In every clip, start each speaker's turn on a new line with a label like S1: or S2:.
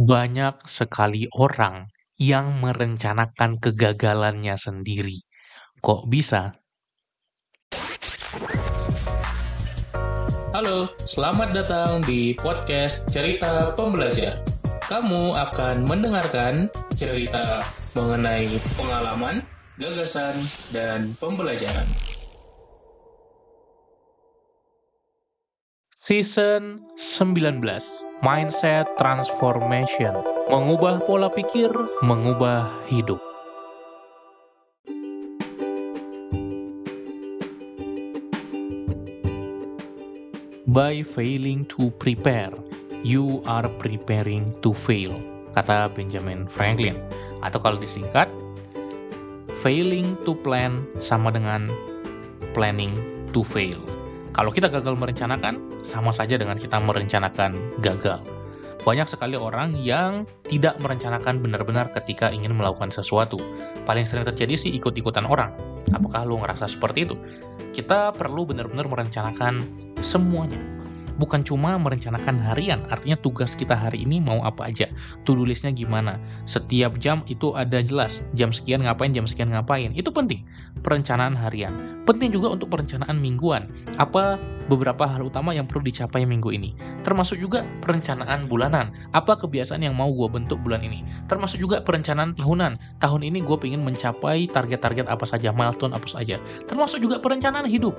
S1: Banyak sekali orang yang merencanakan kegagalannya sendiri. Kok bisa?
S2: Halo, selamat datang di podcast Cerita Pembelajar. Kamu akan mendengarkan cerita mengenai pengalaman, gagasan, dan pembelajaran.
S1: Season 19 Mindset Transformation. Mengubah pola pikir, mengubah hidup. By failing to prepare, you are preparing to fail Kata Benjamin Franklin. Atau kalau disingkat Failing to plan sama dengan planning to fail kalau kita gagal merencanakan, sama saja dengan kita merencanakan gagal. Banyak sekali orang yang tidak merencanakan benar-benar ketika ingin melakukan sesuatu. Paling sering terjadi sih ikut-ikutan orang. Apakah lo ngerasa seperti itu? Kita perlu benar-benar merencanakan semuanya bukan cuma merencanakan harian, artinya tugas kita hari ini mau apa aja, to-do listnya gimana, setiap jam itu ada jelas, jam sekian ngapain, jam sekian ngapain, itu penting, perencanaan harian. Penting juga untuk perencanaan mingguan, apa beberapa hal utama yang perlu dicapai minggu ini, termasuk juga perencanaan bulanan, apa kebiasaan yang mau gue bentuk bulan ini, termasuk juga perencanaan tahunan, tahun ini gue pengen mencapai target-target apa saja, milestone apa saja, termasuk juga perencanaan hidup,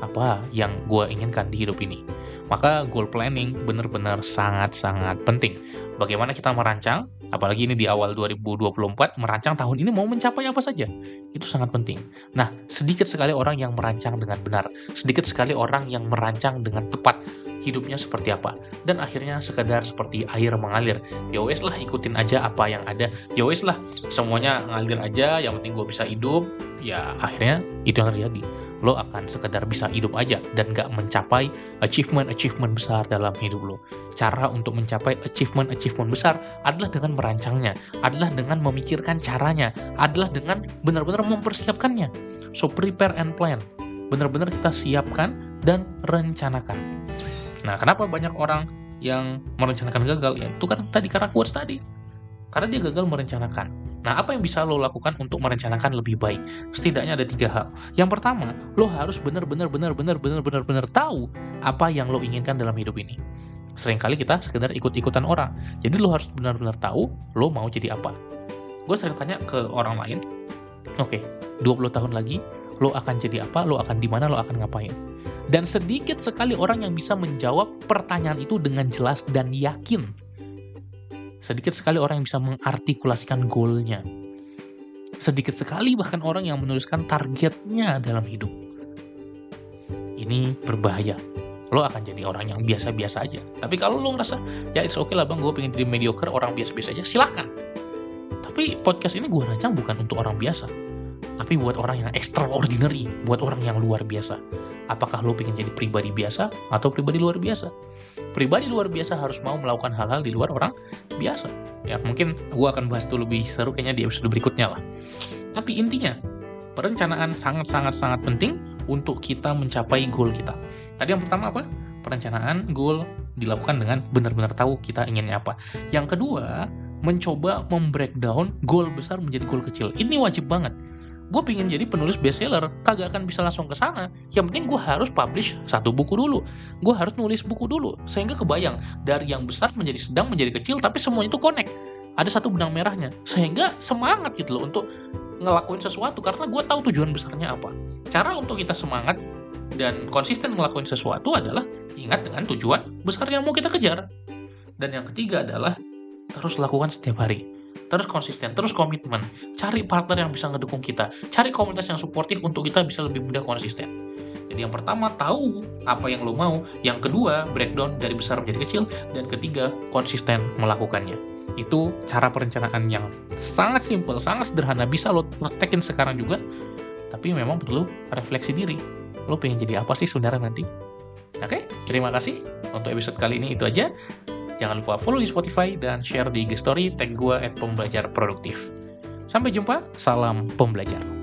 S1: apa yang gue inginkan di hidup ini. Maka goal planning benar-benar sangat-sangat penting. Bagaimana kita merancang, apalagi ini di awal 2024, merancang tahun ini mau mencapai apa saja. Itu sangat penting. Nah, sedikit sekali orang yang merancang dengan benar. Sedikit sekali orang yang merancang dengan tepat hidupnya seperti apa. Dan akhirnya sekadar seperti air mengalir. Ya wes lah ikutin aja apa yang ada. Ya wes lah semuanya ngalir aja, yang penting gue bisa hidup. Ya akhirnya itu yang terjadi lo akan sekedar bisa hidup aja dan gak mencapai achievement-achievement besar dalam hidup lo. Cara untuk mencapai achievement-achievement besar adalah dengan merancangnya, adalah dengan memikirkan caranya, adalah dengan benar-benar mempersiapkannya. So prepare and plan. Benar-benar kita siapkan dan rencanakan. Nah, kenapa banyak orang yang merencanakan gagal? Ya, itu kan tadi karena quotes tadi. Karena dia gagal merencanakan Nah, apa yang bisa lo lakukan untuk merencanakan lebih baik? Setidaknya ada tiga hal. Yang pertama, lo harus benar-benar benar-benar benar-benar benar tahu apa yang lo inginkan dalam hidup ini. Seringkali kita sekedar ikut-ikutan orang. Jadi lo harus benar-benar tahu lo mau jadi apa. Gue sering tanya ke orang lain, oke, okay, 20 tahun lagi lo akan jadi apa, lo akan di mana, lo akan ngapain. Dan sedikit sekali orang yang bisa menjawab pertanyaan itu dengan jelas dan yakin Sedikit sekali orang yang bisa mengartikulasikan goalnya. Sedikit sekali bahkan orang yang menuliskan targetnya dalam hidup. Ini berbahaya. Lo akan jadi orang yang biasa-biasa aja. Tapi kalau lo ngerasa, ya it's okay lah bang, gue pengen jadi mediocre, orang biasa-biasa aja, silahkan. Tapi podcast ini gue rancang bukan untuk orang biasa. Tapi buat orang yang extraordinary, buat orang yang luar biasa. Apakah lo pengen jadi pribadi biasa atau pribadi luar biasa? pribadi luar biasa harus mau melakukan hal-hal di luar orang biasa. Ya, mungkin gue akan bahas itu lebih seru kayaknya di episode berikutnya lah. Tapi intinya, perencanaan sangat-sangat-sangat penting untuk kita mencapai goal kita. Tadi yang pertama apa? Perencanaan goal dilakukan dengan benar-benar tahu kita inginnya apa. Yang kedua, mencoba membreakdown goal besar menjadi goal kecil. Ini wajib banget gue pingin jadi penulis bestseller kagak akan bisa langsung ke sana. Yang penting gue harus publish satu buku dulu. Gue harus nulis buku dulu sehingga kebayang dari yang besar menjadi sedang menjadi kecil tapi semuanya itu connect. Ada satu benang merahnya. Sehingga semangat gitu loh untuk ngelakuin sesuatu karena gue tahu tujuan besarnya apa. Cara untuk kita semangat dan konsisten ngelakuin sesuatu adalah ingat dengan tujuan besar yang mau kita kejar. Dan yang ketiga adalah terus lakukan setiap hari terus konsisten, terus komitmen, cari partner yang bisa ngedukung kita, cari komunitas yang suportif untuk kita bisa lebih mudah konsisten. Jadi yang pertama tahu apa yang lo mau, yang kedua breakdown dari besar menjadi kecil, dan ketiga konsisten melakukannya. Itu cara perencanaan yang sangat simpel, sangat sederhana, bisa lo praktekin sekarang juga, tapi memang perlu refleksi diri. Lo pengen jadi apa sih sebenarnya nanti? Oke, terima kasih untuk episode kali ini itu aja. Jangan lupa follow di Spotify dan share di story tag gue at pembelajar produktif. Sampai jumpa, salam pembelajar.